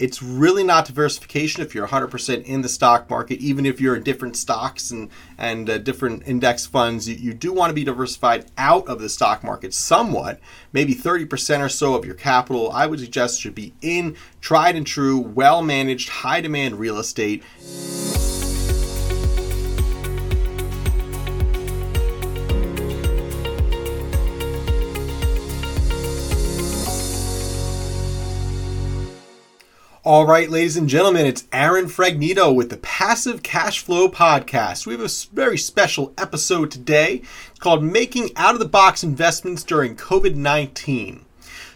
it's really not diversification if you're 100% in the stock market, even if you're in different stocks and, and uh, different index funds. You, you do want to be diversified out of the stock market somewhat. Maybe 30% or so of your capital, I would suggest, should be in tried and true, well managed, high demand real estate. All right, ladies and gentlemen, it's Aaron Fragnito with the Passive Cash Flow Podcast. We have a very special episode today. Called Making Out of the Box Investments During COVID 19.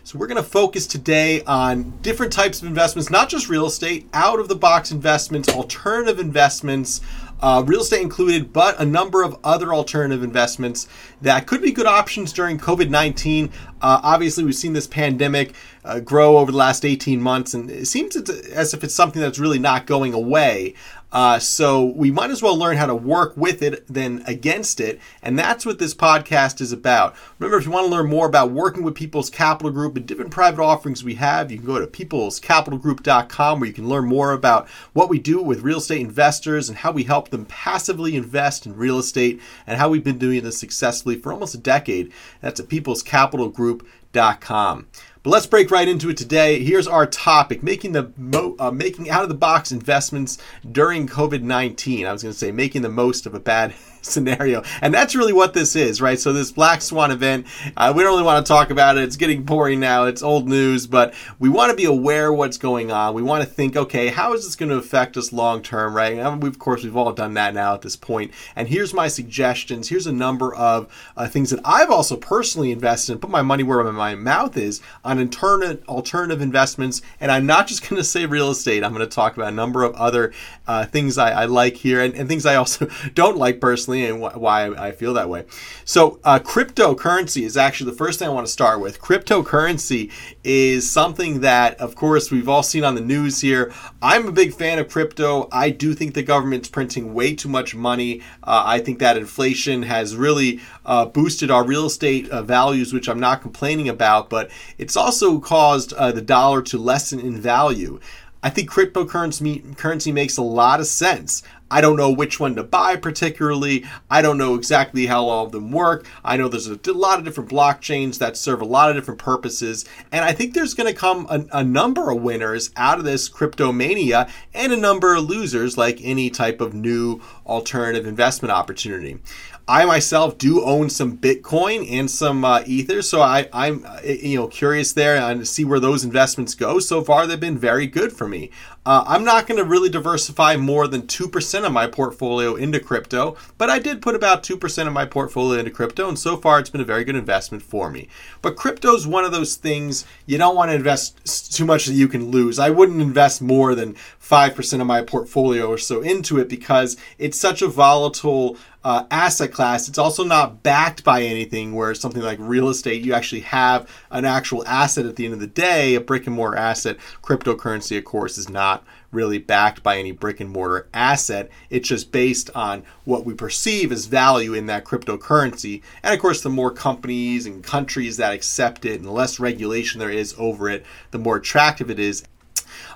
So, we're going to focus today on different types of investments, not just real estate, out of the box investments, alternative investments, uh, real estate included, but a number of other alternative investments that could be good options during COVID 19. Uh, obviously, we've seen this pandemic uh, grow over the last 18 months, and it seems as if it's something that's really not going away. Uh, so we might as well learn how to work with it than against it. And that's what this podcast is about. Remember, if you want to learn more about working with People's Capital Group and different private offerings we have, you can go to peoplescapitalgroup.com where you can learn more about what we do with real estate investors and how we help them passively invest in real estate and how we've been doing this successfully for almost a decade. That's at peoplescapitalgroup.com. But let's break right into it today. Here's our topic: making the mo- uh, making out of the box investments during COVID nineteen. I was going to say making the most of a bad scenario. And that's really what this is, right? So this Black Swan event, uh, we don't really want to talk about it. It's getting boring now. It's old news, but we want to be aware what's going on. We want to think, okay, how is this going to affect us long term, right? And of course, we've all done that now at this point. And here's my suggestions. Here's a number of uh, things that I've also personally invested in, put my money where my mouth is on alternative, alternative investments. And I'm not just going to say real estate. I'm going to talk about a number of other uh, things I, I, like here and, and things I also don't like personally personally and wh- why I feel that way. So, uh, cryptocurrency is actually the first thing I want to start with. Cryptocurrency is something that, of course, we've all seen on the news here. I'm a big fan of crypto. I do think the government's printing way too much money. Uh, I think that inflation has really uh, boosted our real estate uh, values, which I'm not complaining about, but it's also caused uh, the dollar to lessen in value. I think cryptocurrency currency makes a lot of sense. I don't know which one to buy particularly. I don't know exactly how all of them work. I know there's a lot of different blockchains that serve a lot of different purposes. And I think there's going to come a, a number of winners out of this cryptomania and a number of losers like any type of new alternative investment opportunity. I myself do own some Bitcoin and some uh, Ether, so I, I'm uh, you know curious there and see where those investments go. So far, they've been very good for me. Uh, I'm not going to really diversify more than 2% of my portfolio into crypto, but I did put about 2% of my portfolio into crypto, and so far it's been a very good investment for me. But crypto is one of those things you don't want to invest too much that you can lose. I wouldn't invest more than 5% of my portfolio or so into it because it's such a volatile uh, asset class. It's also not backed by anything where something like real estate, you actually have an actual asset at the end of the day, a brick and mortar asset. Cryptocurrency, of course, is not really backed by any brick and mortar asset. It's just based on what we perceive as value in that cryptocurrency. And of course, the more companies and countries that accept it and the less regulation there is over it, the more attractive it is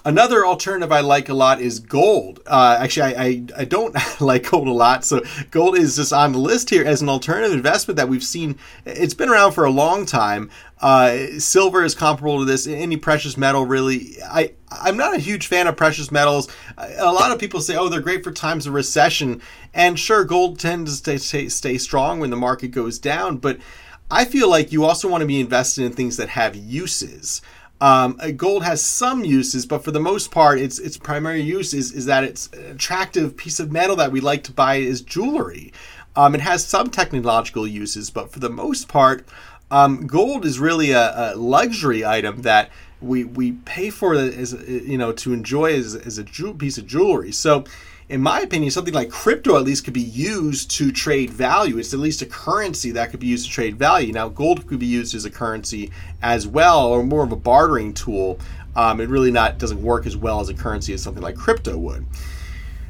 Another alternative I like a lot is gold. Uh, actually, I, I, I, don't like gold a lot, so gold is just on the list here as an alternative investment that we've seen. It's been around for a long time. Uh, silver is comparable to this. Any precious metal, really. I I'm not a huge fan of precious metals. A lot of people say, oh, they're great for times of recession, and sure, gold tends to stay, stay, stay strong when the market goes down, but I feel like you also want to be invested in things that have uses. Um, gold has some uses, but for the most part, its its primary use is, is that it's an attractive piece of metal that we like to buy as jewelry. Um, it has some technological uses, but for the most part, um, gold is really a, a, luxury item that we we pay for as you know to enjoy as, as a piece of jewelry. So in my opinion, something like crypto at least could be used to trade value. It's at least a currency that could be used to trade value. Now, gold could be used as a currency as well, or more of a bartering tool. Um, it really not doesn't work as well as a currency as something like crypto would.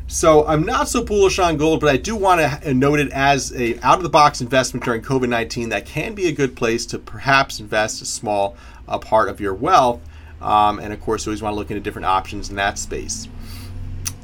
So I'm not so bullish on gold, but I do want to note it as a out of the box investment during COVID-19 that can be a good place to perhaps invest a small uh, part of your wealth Um, and of course, always want to look into different options in that space.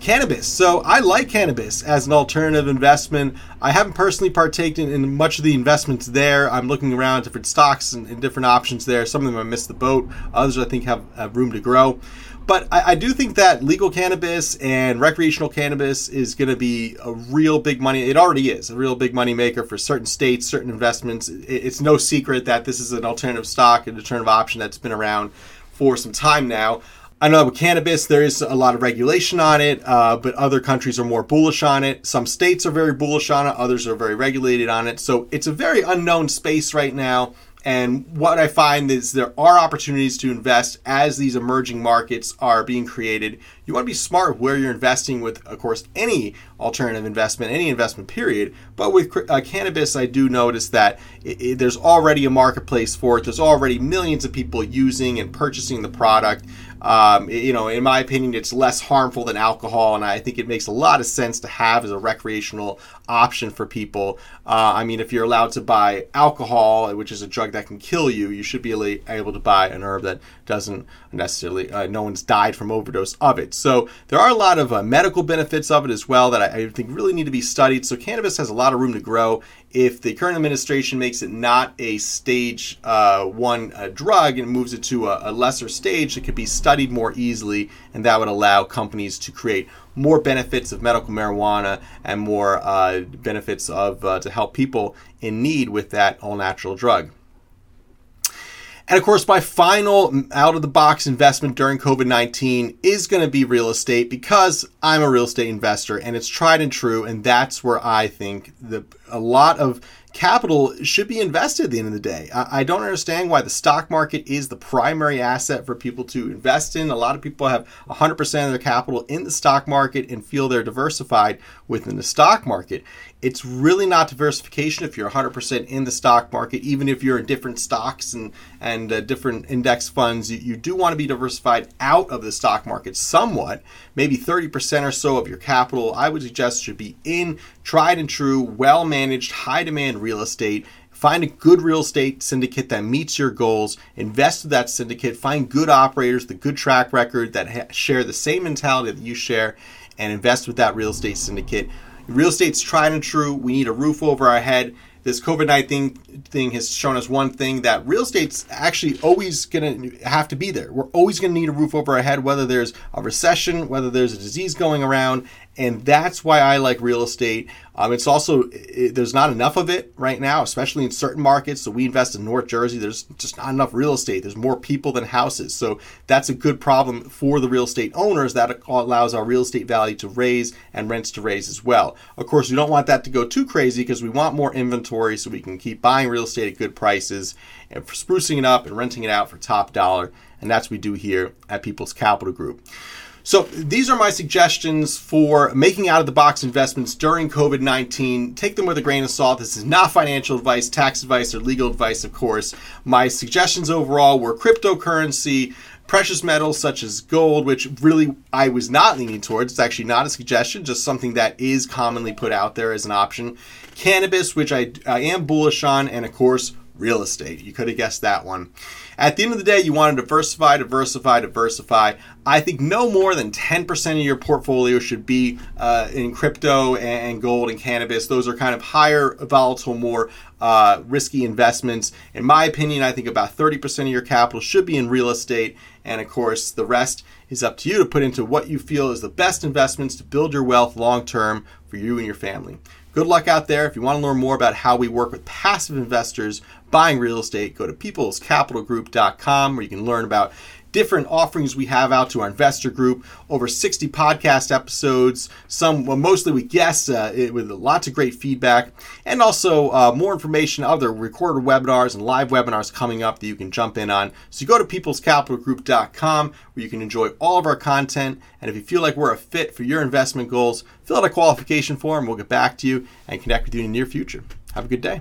Cannabis. So I like cannabis as an alternative investment. I haven't personally partaken in much of the investments there. I'm looking around different stocks and, and different options there. Some of them I missed the boat. Others I think have, have room to grow. But I, I, do think that legal cannabis and recreational cannabis is going to be a real big money. It already is a real big money maker for certain states, certain investments. It, it's no secret that this is an alternative stock, an alternative option that's been around for some time now. I know with cannabis, there is a lot of regulation on it, uh, but other countries are more bullish on it. Some states are very bullish on it, others are very regulated on it. So it's a very unknown space right now. And what I find is there are opportunities to invest as these emerging markets are being created. You want to be smart where you're investing with, of course, any alternative investment, any investment period. But with uh, cannabis, I do notice that it, it, there's already a marketplace for it. There's already millions of people using and purchasing the product. Um, you know, in my opinion, it's less harmful than alcohol, and I think it makes a lot of sense to have as a recreational option for people. Uh, I mean, if you're allowed to buy alcohol, which is a drug that can kill you, you should be able to buy an herb that doesn't necessarily, uh, no one's died from overdose of it. So there are a lot of uh, medical benefits of it as well that I, I, think really need to be studied. So cannabis has a lot of room to grow. If the current administration makes it not a stage uh, one uh, drug and moves it to a, a lesser stage, it could be studied more easily, and that would allow companies to create more benefits of medical marijuana and more uh, benefits of uh, to help people in need with that all natural drug. And of course, my final out of the box investment during COVID 19 is going to be real estate because I'm a real estate investor and it's tried and true. And that's where I think the, a lot of capital should be invested at the end of the day. I, I, don't understand why the stock market is the primary asset for people to invest in. A lot of people have 100% of their capital in the stock market and feel they're diversified within the stock market. It's really not diversification if you're 100% in the stock market, even if you're in different stocks and, and uh, different index funds. You, you do want to be diversified out of the stock market somewhat. Maybe 30% or so of your capital, I would suggest, should be in tried and true, well managed, high demand real estate. Find a good real estate syndicate that meets your goals. Invest with that syndicate. Find good operators, the good track record that ha- share the same mentality that you share, and invest with that real estate syndicate. Real estate's tried and true. We need a roof over our head this COVID 19 thing has shown us one thing that real estate's actually always going to have to be there. We're always going to need a roof over our head, whether there's a recession, whether there's a disease going around. And that's why I like real estate. Um, it's also, it, there's not enough of it right now, especially in certain markets. So we invest in North Jersey. There's just not enough real estate. There's more people than houses. So that's a good problem for the real estate owners. That allows our real estate value to raise and rents to raise as well. Of course, we don't want that to go too crazy because we want more inventory so we can keep buying real estate at good prices and sprucing it up and renting it out for top dollar. And that's what we do here at People's Capital Group. So these are my suggestions for making out of the box investments during COVID 19. Take them with a grain of salt. This is not financial advice, tax advice, or legal advice, of course. My suggestions overall were cryptocurrency, precious metals such as gold, which really I was not leaning towards. It's actually not a suggestion, just something that is commonly put out there as an option. Cannabis, which I, I am bullish on, and of course, real estate. You could have guessed that one. At the end of the day, you want to diversify, diversify, diversify. I think no more than 10% of your portfolio should be uh, in crypto and gold and cannabis. Those are kind of higher volatile, more uh, risky investments. In my opinion, I think about 30% of your capital should be in real estate. And of course, the rest is up to you to put into what you feel is the best investments to build your wealth long term for you and your family. Good luck out there. If you want to learn more about how we work with passive investors buying real estate, go to peoplescapitalgroup.com where you can learn about different offerings we have out to our investor group. Over 60 podcast episodes, some well, mostly with guests, uh, with lots of great feedback, and also uh, more information, other recorded webinars and live webinars coming up that you can jump in on. So you go to peoplescapitalgroup.com where you can enjoy all of our content. And if you feel like we're a fit for your investment goals, fill out a qualification form. We'll get back to you and connect with you in the near future. Have a good day.